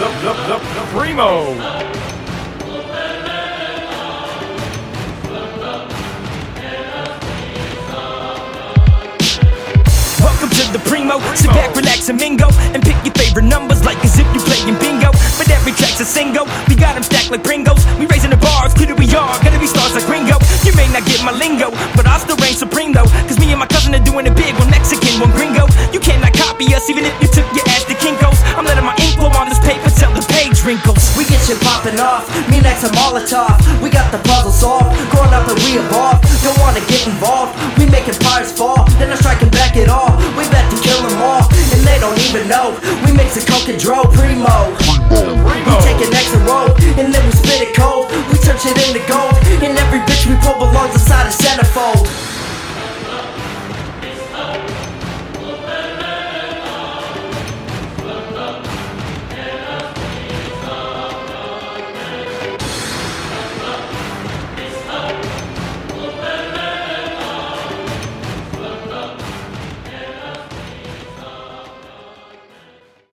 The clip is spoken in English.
the, the, the, the Primo. Welcome to the Primo. Sit back, relax, and mingo. And pick your favorite numbers like as if you playing bingo. But every track's a single. We got them stacked like Pringles. We raising the bars, could we are. Gonna be stars like Ringo. You may not get my lingo, but I still reign supreme though. Cause me and my cousin are doing it big. One Mexican, one gringo. You cannot copy us even if you took your wrinkles. We get shit popping off. Me next to Molotov. We got the puzzle solved. Growing up and we evolved. Don't wanna get involved. We make empires fall. Then I strike and back it all. We bet to kill them all. And they don't even know. We mix a coke and dro primo. We take an and roll. And then we spit it cold. We turn shit into gold.